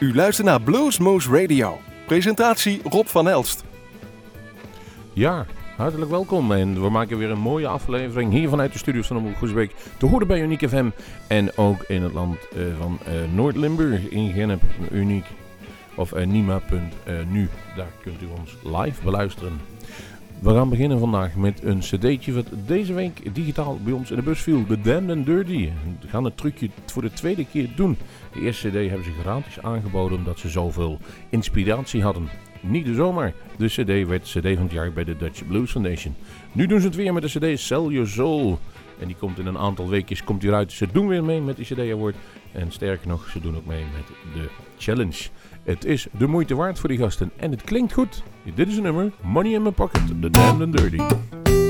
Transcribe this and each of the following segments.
U luistert naar Bluesmoose Radio. Presentatie Rob van Elst. Ja, hartelijk welkom. En we maken weer een mooie aflevering hier vanuit de studios van Omroep Goesbeek. Te horen bij Uniek FM. En ook in het land uh, van uh, Noord-Limburg in Gennep. Uniek. Of uh, Nima.nu. Daar kunt u ons live beluisteren. We gaan beginnen vandaag met een cd'tje wat deze week digitaal bij ons in de bus viel. The Damned and Dirty. We gaan het trucje voor de tweede keer doen. De eerste cd hebben ze gratis aangeboden omdat ze zoveel inspiratie hadden. Niet de zomaar. De cd werd cd van het jaar bij de Dutch Blues Foundation. Nu doen ze het weer met de cd Sell Your Soul. En die komt in een aantal weekjes komt die eruit. Ze doen weer mee met die cd award. En sterker nog, ze doen ook mee met de challenge. Het is de moeite waard voor die gasten. En het klinkt goed. Dit is een nummer. Money in my pocket. The Damned and Dirty.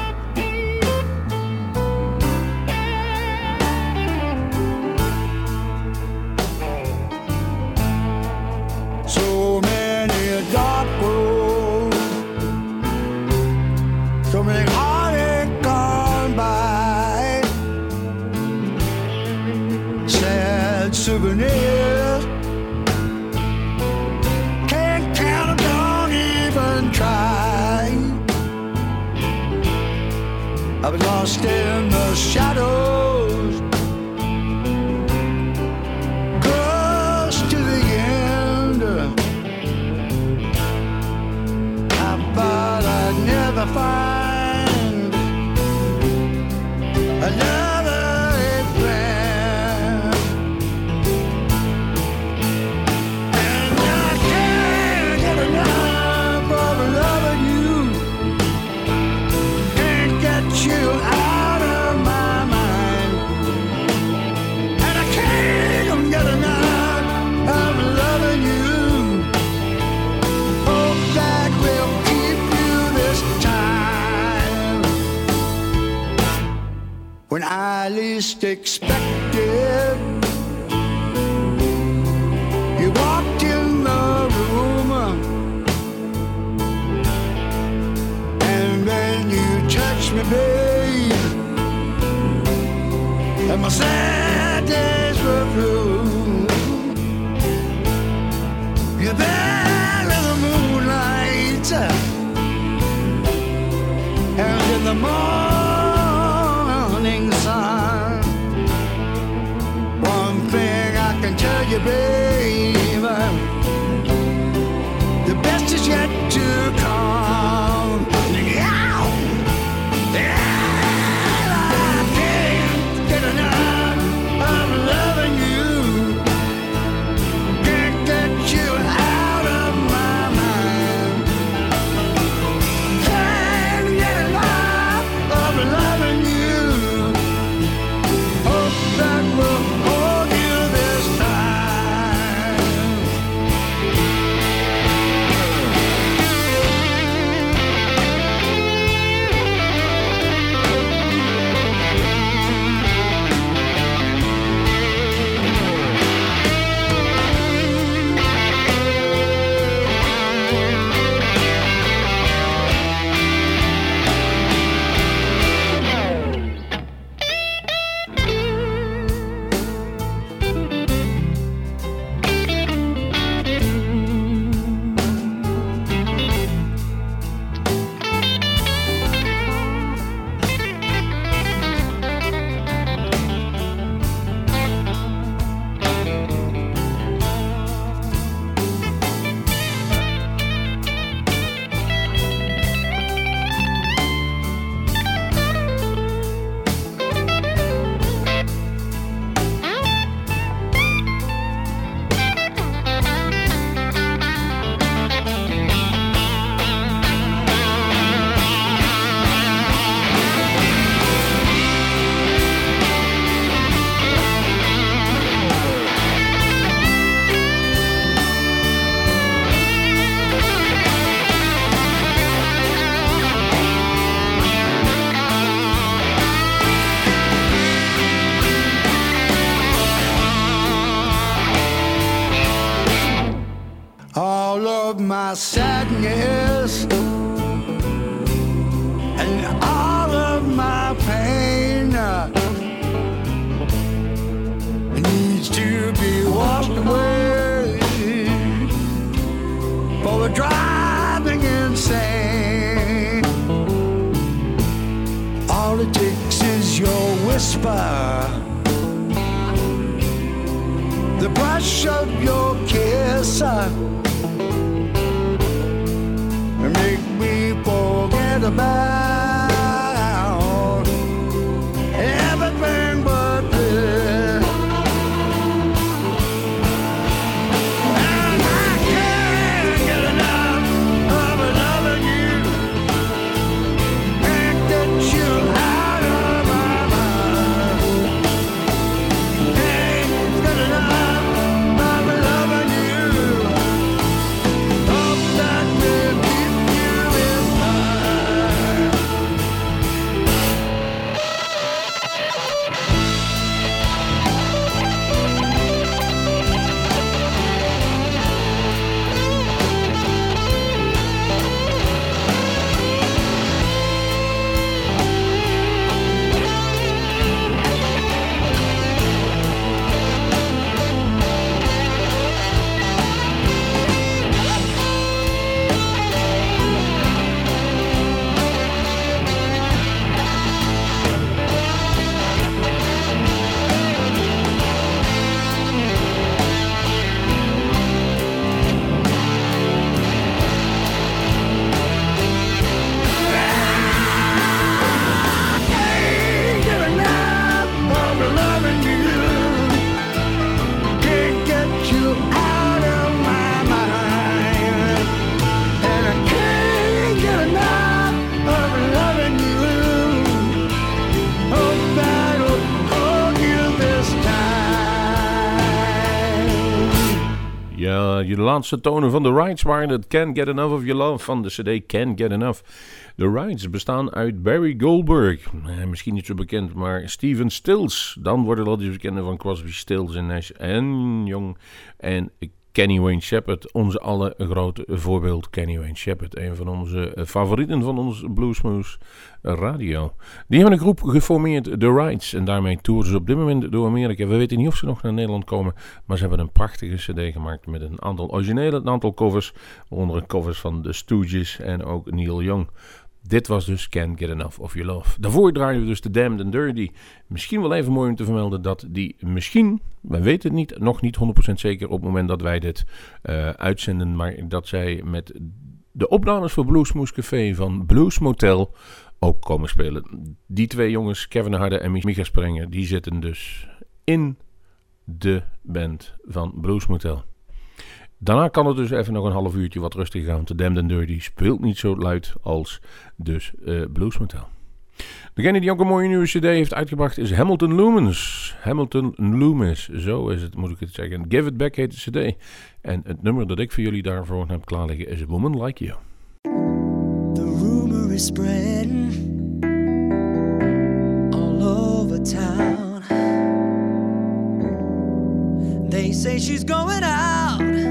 the morning sun. One thing I can tell you, baby. laatste tonen van The Rides waren het Can't Get Enough of Your Love van de CD Can't Get Enough. The Rides bestaan uit Barry Goldberg, eh, misschien niet zo bekend, maar Steven Stills. Dan worden dat die bekend van Crosby, Stills en Nash en Jong en Kenny Wayne Shepherd, onze alle grote voorbeeld Kenny Wayne Shepherd. Een van onze favorieten van ons Bluesmoose radio. Die hebben een groep geformeerd, The Rides. En daarmee toeren ze op dit moment door Amerika. We weten niet of ze nog naar Nederland komen. Maar ze hebben een prachtige cd gemaakt met een aantal originele, een aantal covers. Waaronder covers van The Stooges en ook Neil Young. Dit was dus Can't Get Enough of Your Love. Daarvoor draaien we dus de Damned and Dirty. Misschien wel even mooi om te vermelden dat die misschien, we weten het niet, nog niet 100% zeker op het moment dat wij dit uh, uitzenden, maar dat zij met de opnames voor Bluesmoose Café van Blues Motel ook komen spelen. Die twee jongens, Kevin Harde en Micha Sprenger, die zitten dus in de band van Blues Motel. Daarna kan het dus even nog een half uurtje wat rustig gaan. De Damned and Dirty speelt niet zo luid als dus uh, Blues Motel. Degene die ook een mooie nieuwe cd heeft uitgebracht is Hamilton Lumens. Hamilton Loomis, zo is het, moet ik het zeggen. Give It Back heet de cd. En het nummer dat ik voor jullie daarvoor heb klaarliggen is Woman Like You. The rumor is spreading all over town. They say she's going out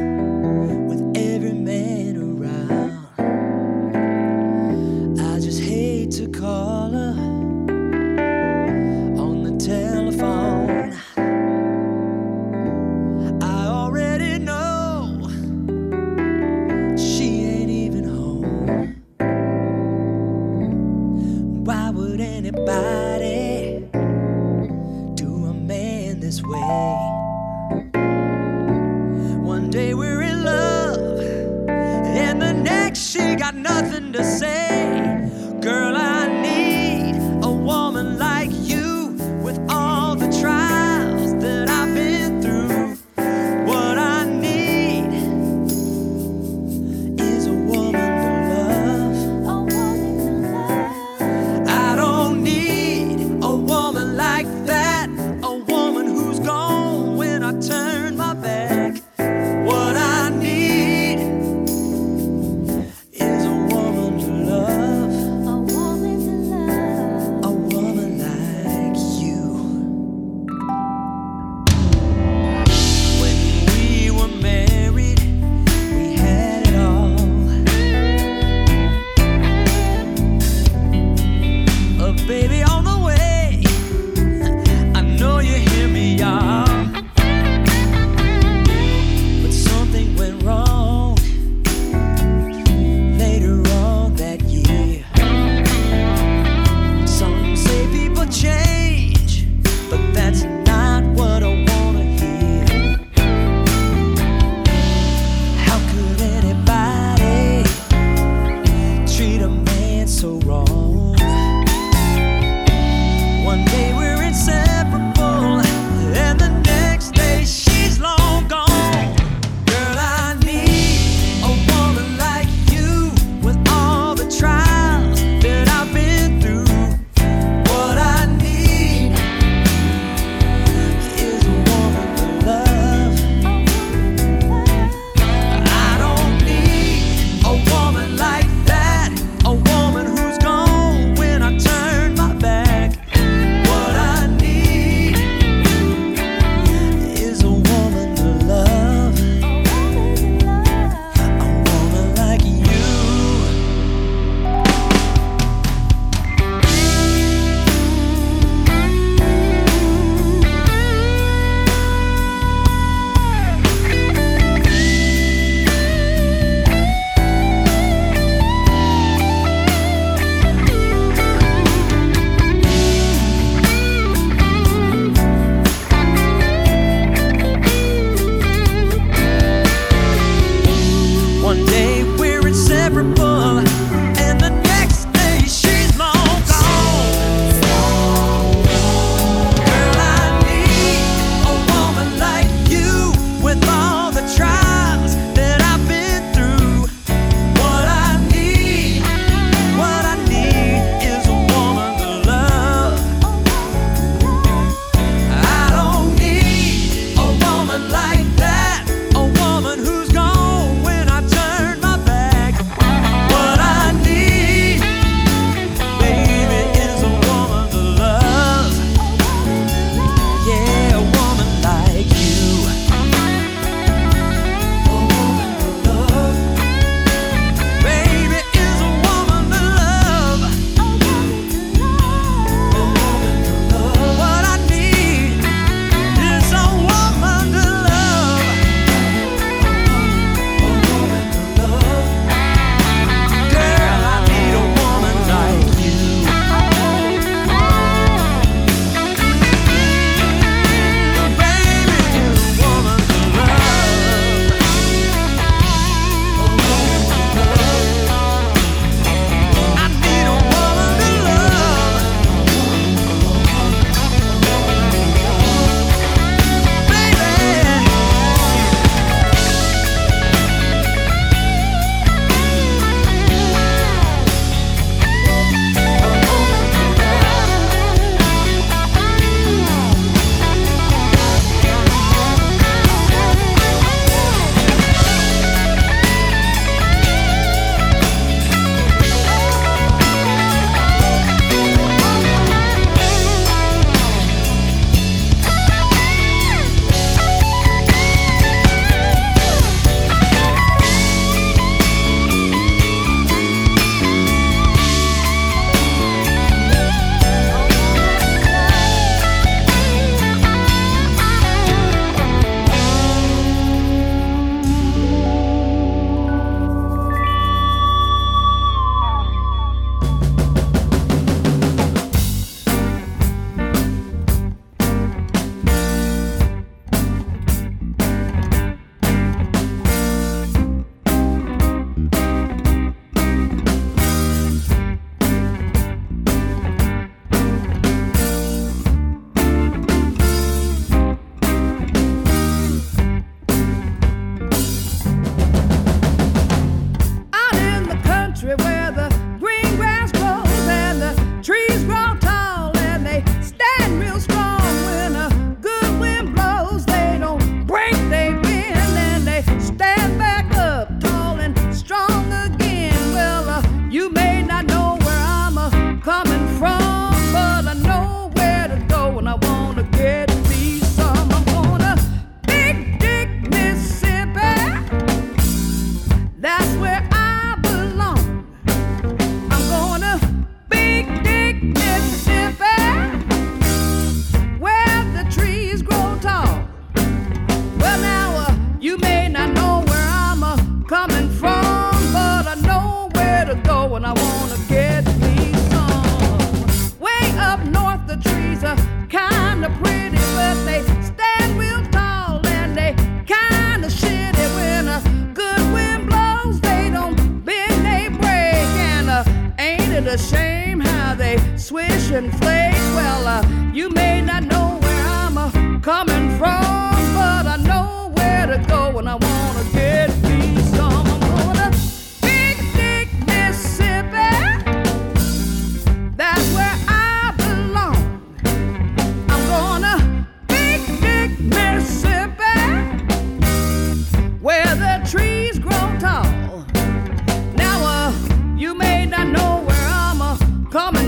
Come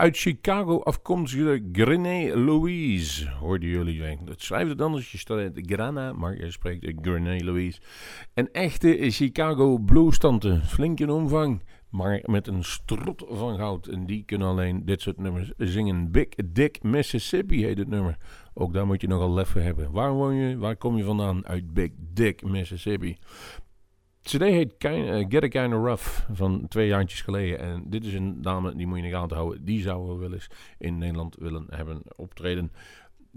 uit Chicago afkomstige Grené Louise hoorden jullie. Dat schrijft het anders, je staat Grana, maar je spreekt Grené Louise. Een echte Chicago blues tante, flink in omvang, maar met een strot van goud. En die kunnen alleen dit soort nummers zingen. Big Dick Mississippi heet het nummer. Ook daar moet je nogal lef voor hebben. Waar woon je? Waar kom je vandaan? Uit Big Dick Mississippi. CD heet eh, Get It Kinda Rough van twee jaartjes geleden. En dit is een dame, die moet je in de gaten houden. Die zouden we wel eens in Nederland willen hebben optreden.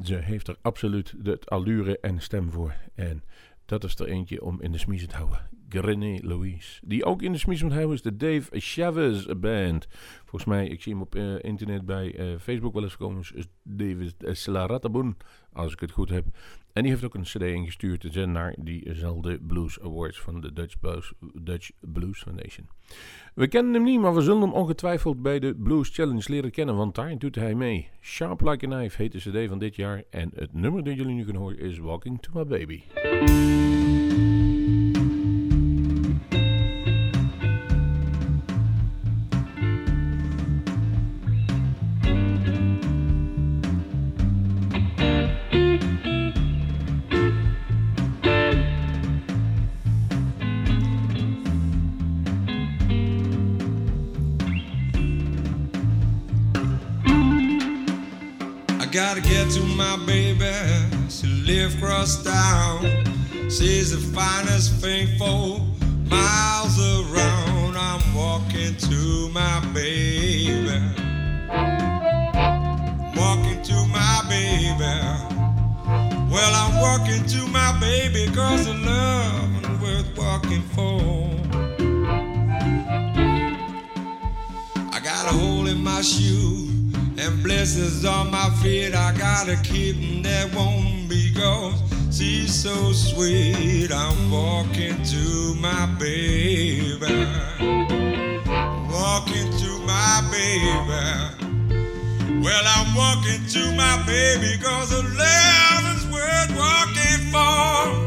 Ze heeft er absoluut de allure en stem voor. En dat is er eentje om in de smies te houden. Grené Louise. Die ook in de smies moet houden is de Dave Chavez Band. Volgens mij, ik zie hem op eh, internet bij eh, Facebook wel eens komen. Is David als ik het goed heb. En die heeft ook een cd ingestuurd naar diezelfde Blues Awards van de Dutch Blues, Dutch Blues Foundation. We kennen hem niet, maar we zullen hem ongetwijfeld bij de Blues Challenge leren kennen, want daar doet hij mee. Sharp Like a Knife heet de cd van dit jaar en het nummer dat jullie nu kunnen horen is Walking to My Baby. Got to get to my baby. She lives across town. She's the finest thing for miles around. I'm walking to my baby. Walking to my baby. Well, I'm walking to my baby cause the love is worth walking for. I got a hole in my shoe and blessings on my feet, I gotta keep them. There won't be ghosts. She's so sweet, I'm walking to my baby. Walking to my baby. Well, I'm walking to my baby, cause the love is worth walking for.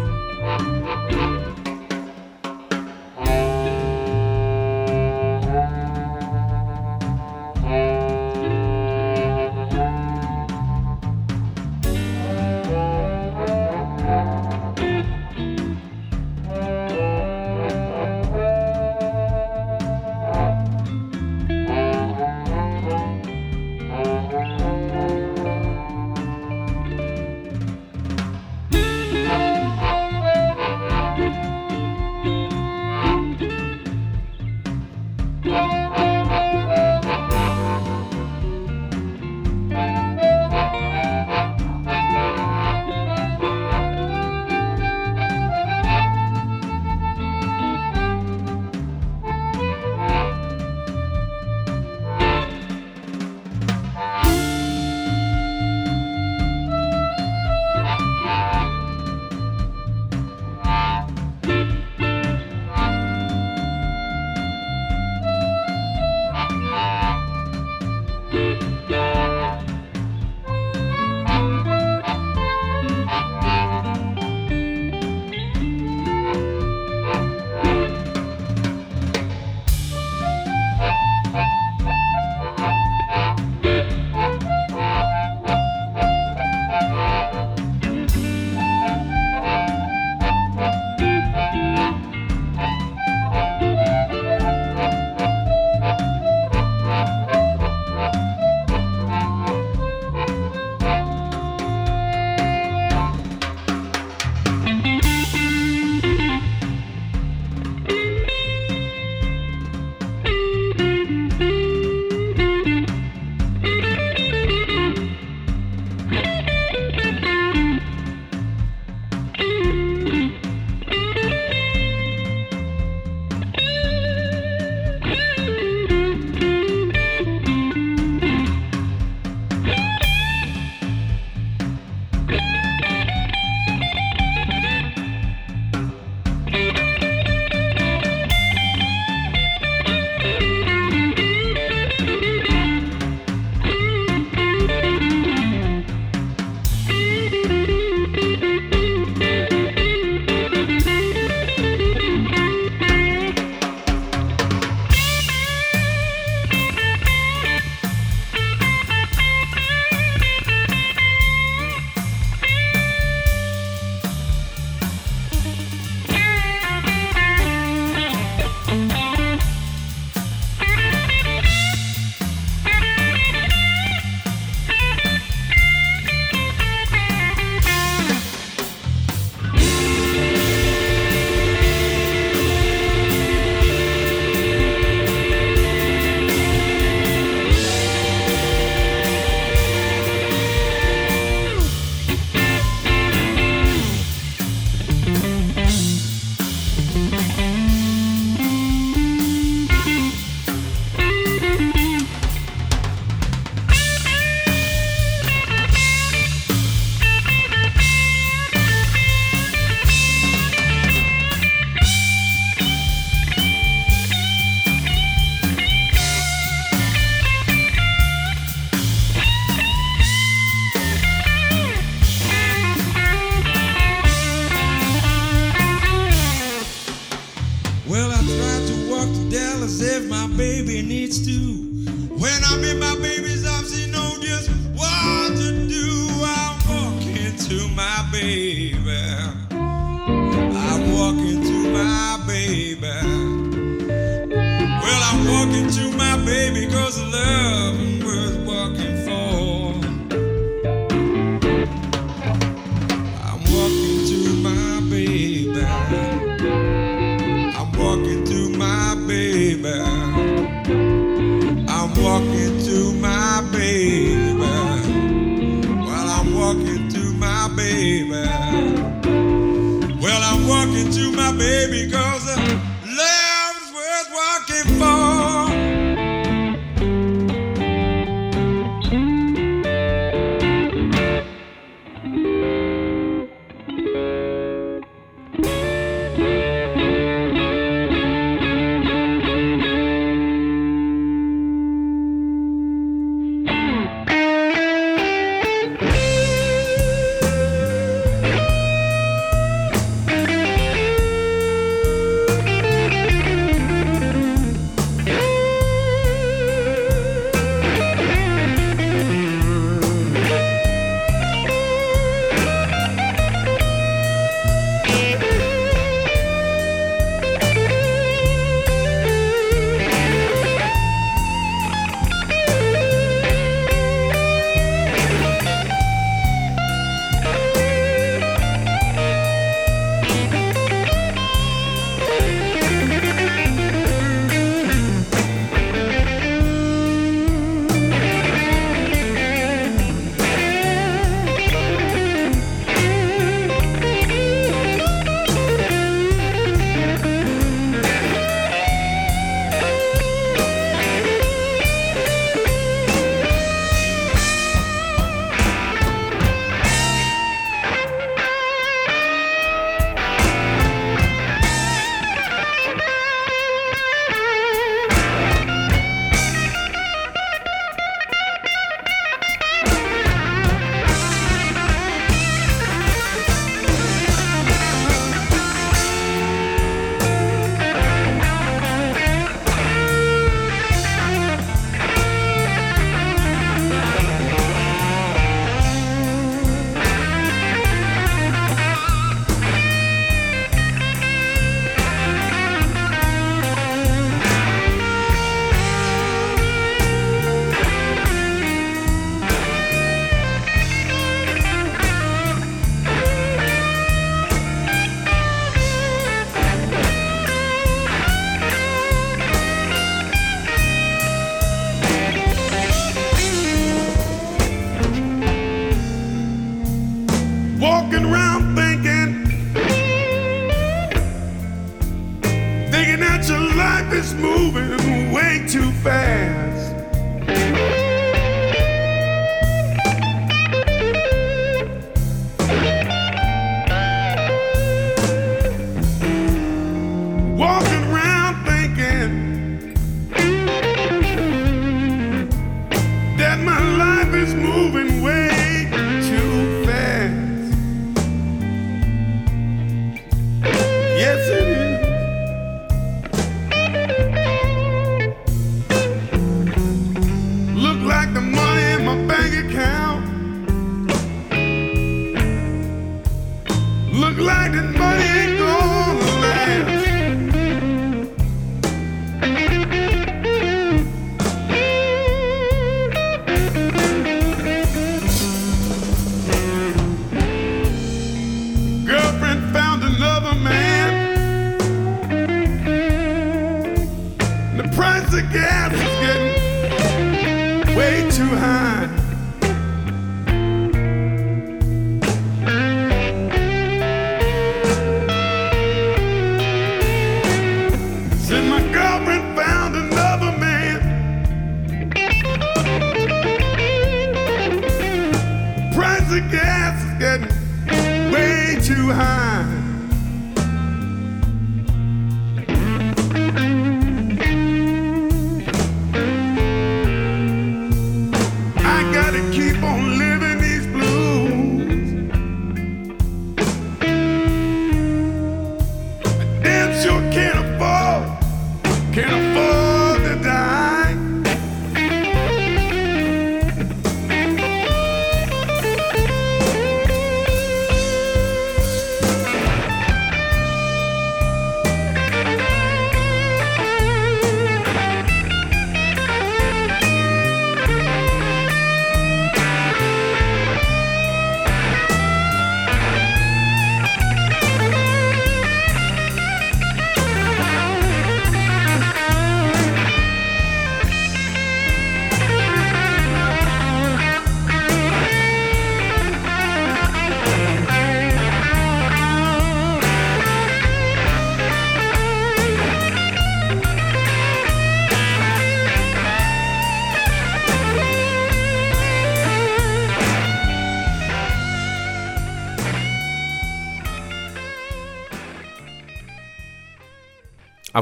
Of gas is getting way too high.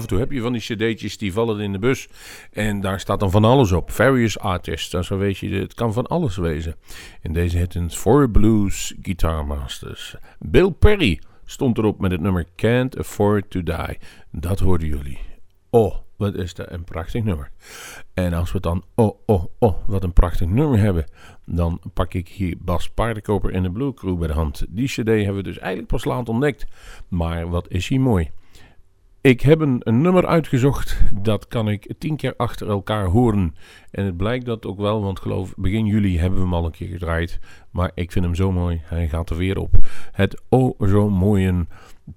En toe heb je van die cd'tjes die vallen in de bus. En daar staat dan van alles op. Various artists. Zo weet je, het kan van alles wezen. In deze het een Four Blues Guitar Masters. Bill Perry stond erop met het nummer Can't Afford to Die. Dat hoorden jullie. Oh, wat is dat een prachtig nummer. En als we dan, oh, oh, oh, wat een prachtig nummer hebben, dan pak ik hier Bas Paardenkoper en de Blue Crew bij de hand. Die cd hebben we dus eigenlijk pas laat ontdekt. Maar wat is hij mooi. Ik heb een, nummer uitgezocht, dat kan ik tien keer achter elkaar horen. En het blijkt dat ook wel, want geloof begin juli hebben we hem al een keer gedraaid. Maar ik vind hem zo mooi, hij gaat er weer op. Het oh zo mooie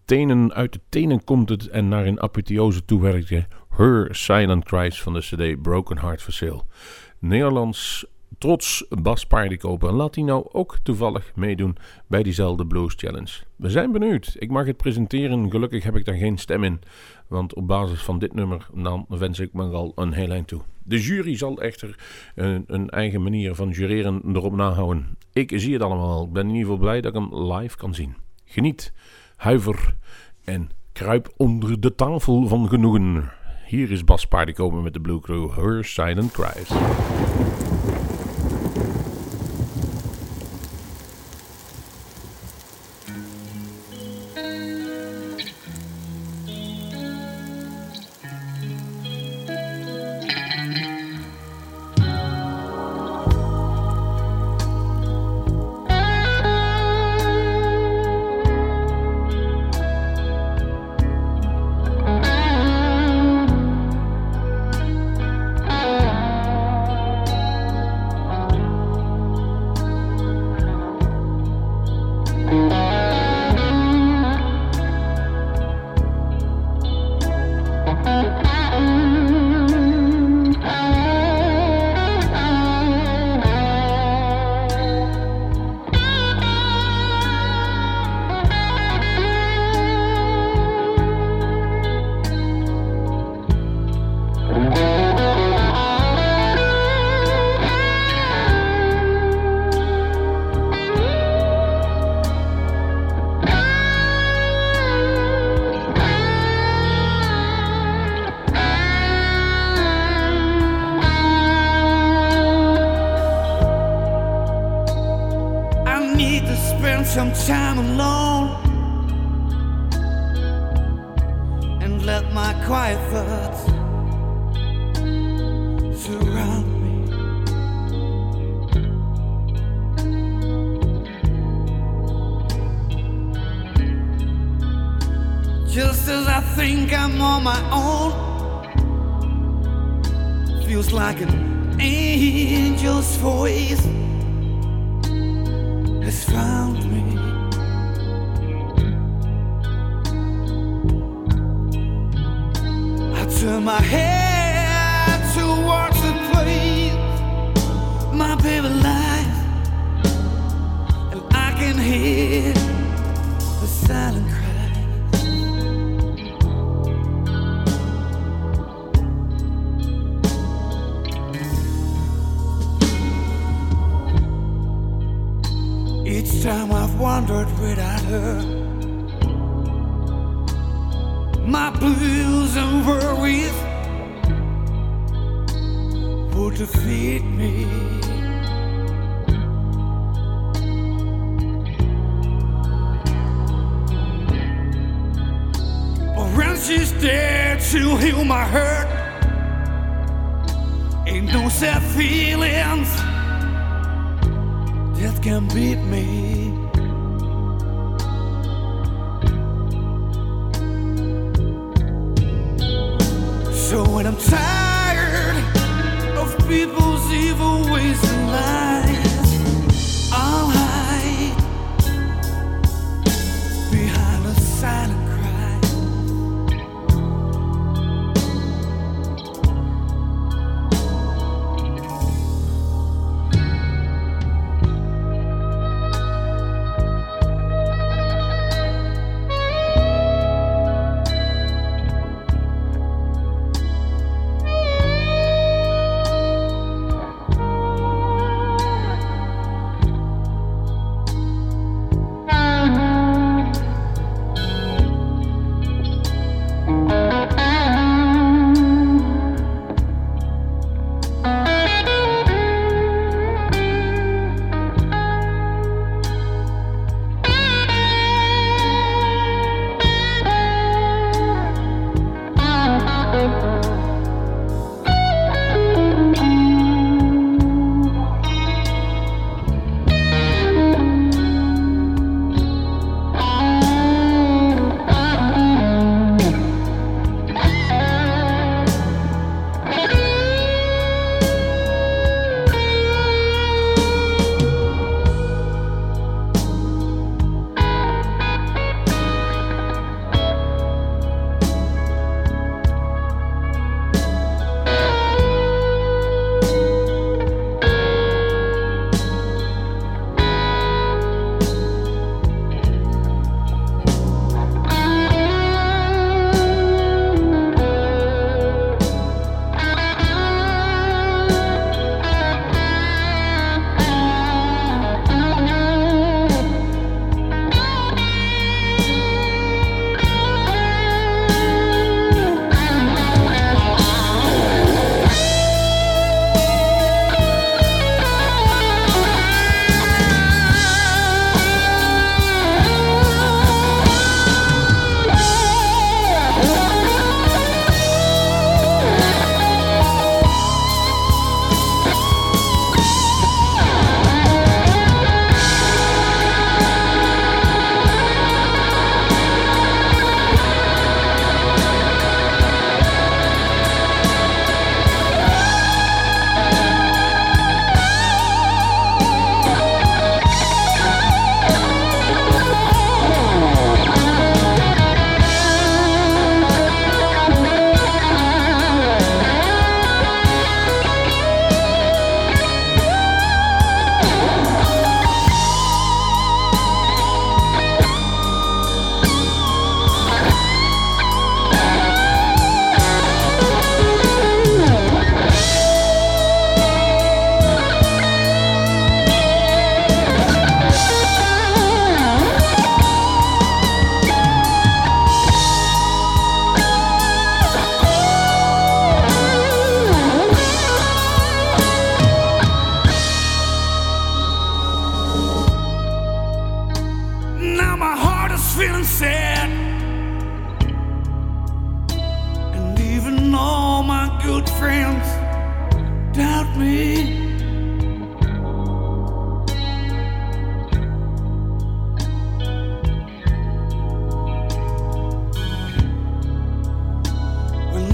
tenen, uit de tenen komt het en naar een apotheose toewerkte. Her Silent Cries van de cd Broken Heart for Sale. Nederlands trots Bas Paardenkoper. En nou ook toevallig meedoen bij diezelfde Blues Challenge. We zijn benieuwd. Ik mag het presenteren. Gelukkig heb ik daar geen stem in. Want op basis van dit nummer dan wens ik me al een heel eind toe. De jury zal echter een, een eigen manier van jureren erop nahouden. Ik zie het allemaal. Ik ben in ieder geval blij dat ik hem live kan zien. Geniet, huiver en kruip onder de tafel van genoegen. Hier is Bas Paardenkoper met de Blue Crew, Her Silent Cries. When I'm tired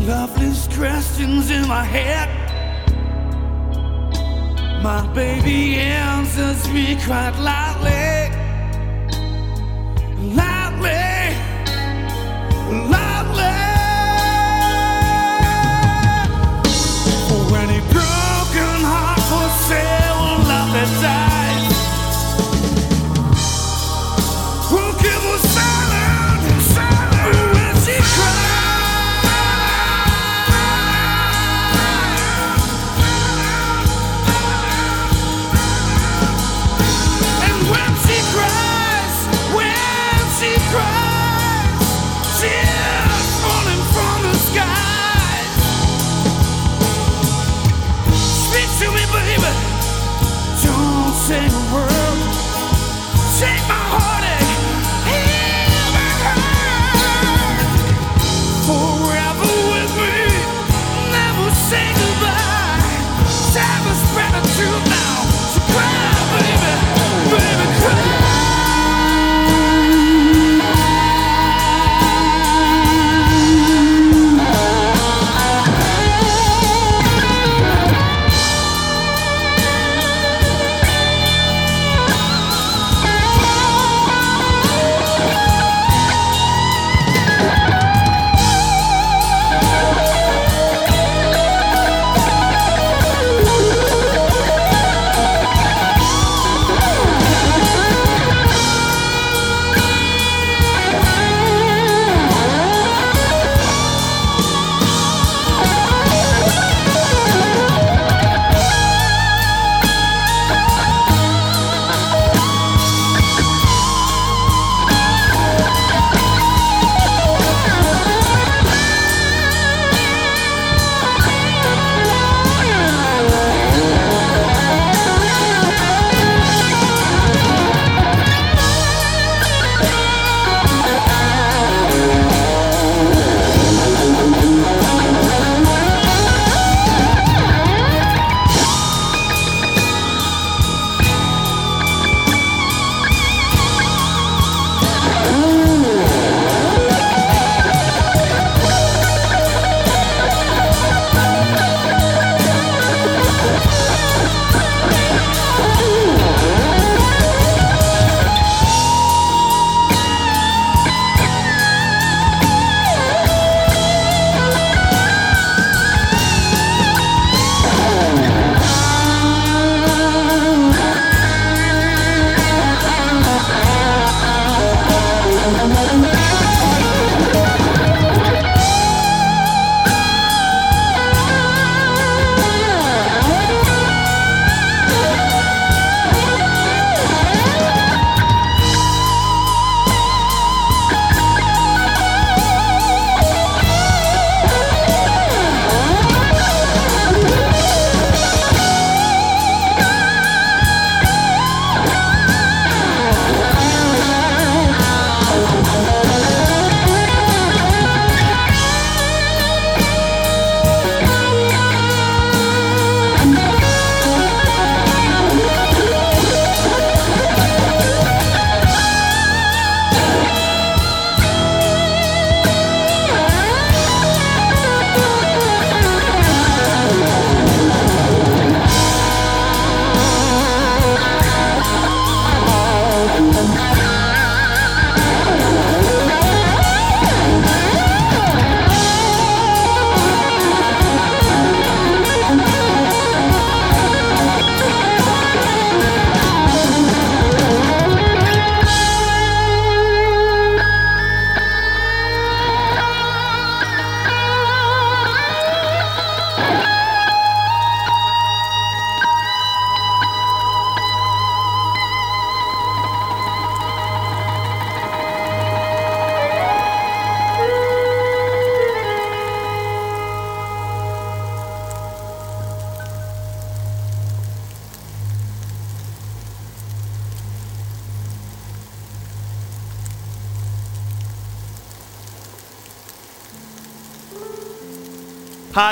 Loveless questions in my head. My baby answers me quite loudly. Loudly. loudly.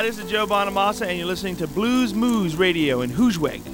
this is Joe Bonamassa, and you're listening to Blues Moves Radio in Hoosweg.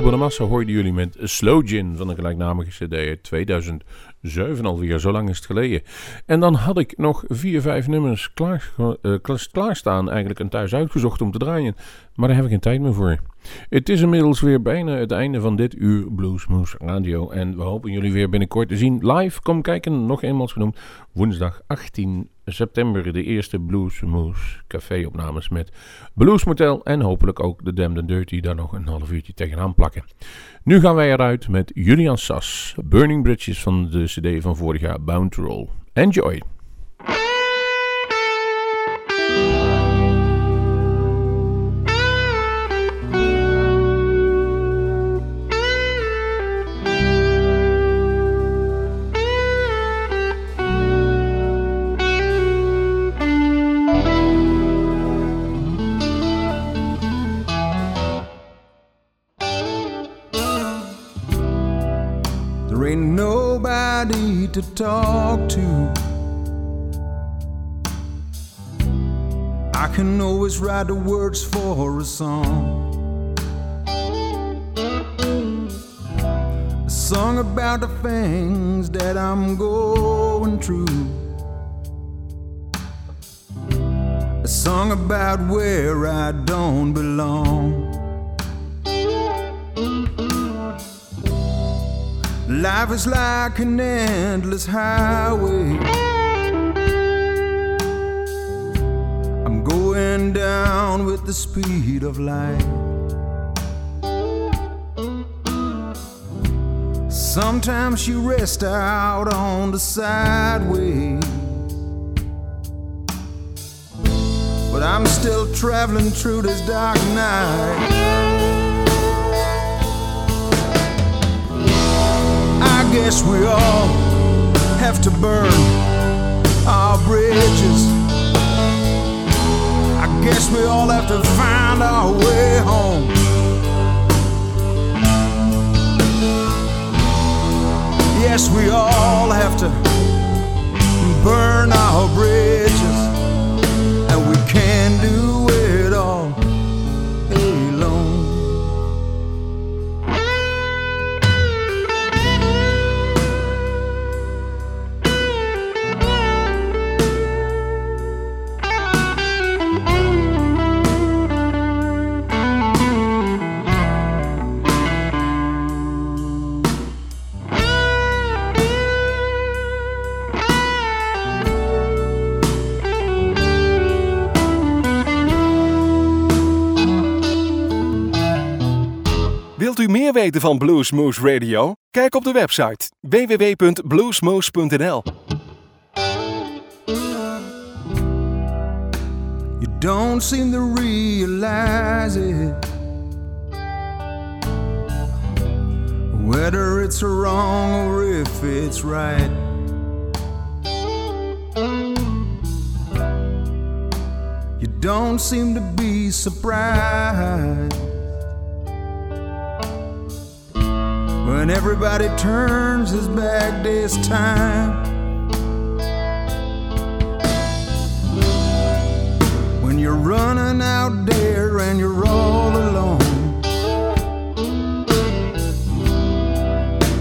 Joe Bonamassa hoorden jullie met Slow Gin van de gelijknamige cd uit 2007 alweer. Zo lang is het geleden. En dan had ik nog vier, vijf nummers klaar, klaar- klaarstaan eigenlijk en thuis uitgezocht om te draaien. Maar daar heb ik geen tijd meer voor. Het is inmiddels weer bijna het einde van dit uur Bluesmoose Radio. En we hopen jullie weer binnenkort te zien live. Kom kijken, nog eenmaal genoemd. Woensdag 18 september de eerste Bluesmoose café-opnames met Blues Motel. En hopelijk ook de Damned Dirty daar nog een half uurtje tegenaan plakken. Nu gaan wij eruit met Julian Sass. Burning Bridges van de cd van vorig jaar Bound to Roll. Enjoy! To talk to. I can always write the words for a song. A song about the things that I'm going through. A song about where I don't belong. Life is like an endless highway. I'm going down with the speed of light. Sometimes you rest out on the sideways. But I'm still traveling through this dark night. Guess we all have to burn our bridges. I guess we all have to find our way home. Yes, we all have to burn our bridges, meer weten van Bluesmoose Radio? Kijk op de website www.bluesmoose.nl. You don't seem to realize it. Whether it's wrong or if it's right. You don't seem to be surprised when everybody turns his back this time. when you're running out there and you're all alone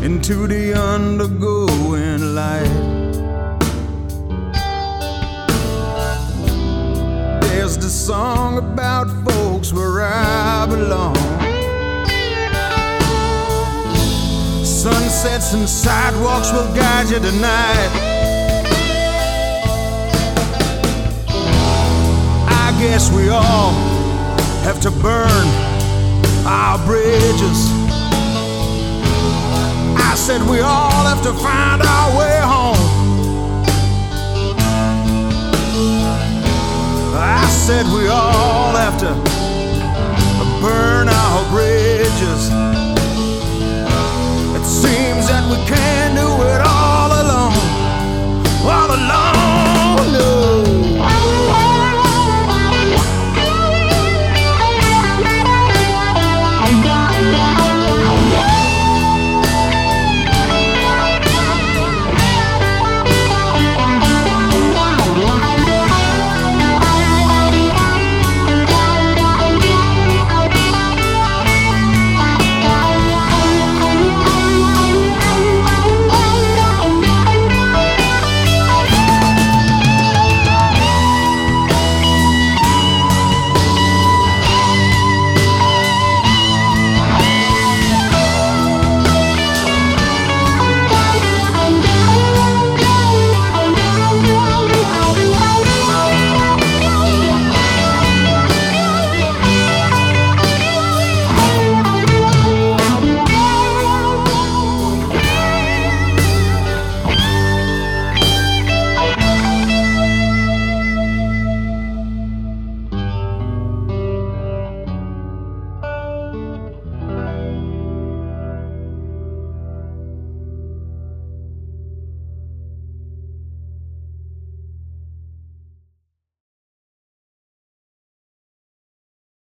into the undergoing light. There's the song about folks where I belong. Sunsets and sidewalks will guide you tonight. I guess we all have to burn our bridges. I said we all have to find our way home. I said we all have to burn our bridges seems that we can do it all alone, all alone.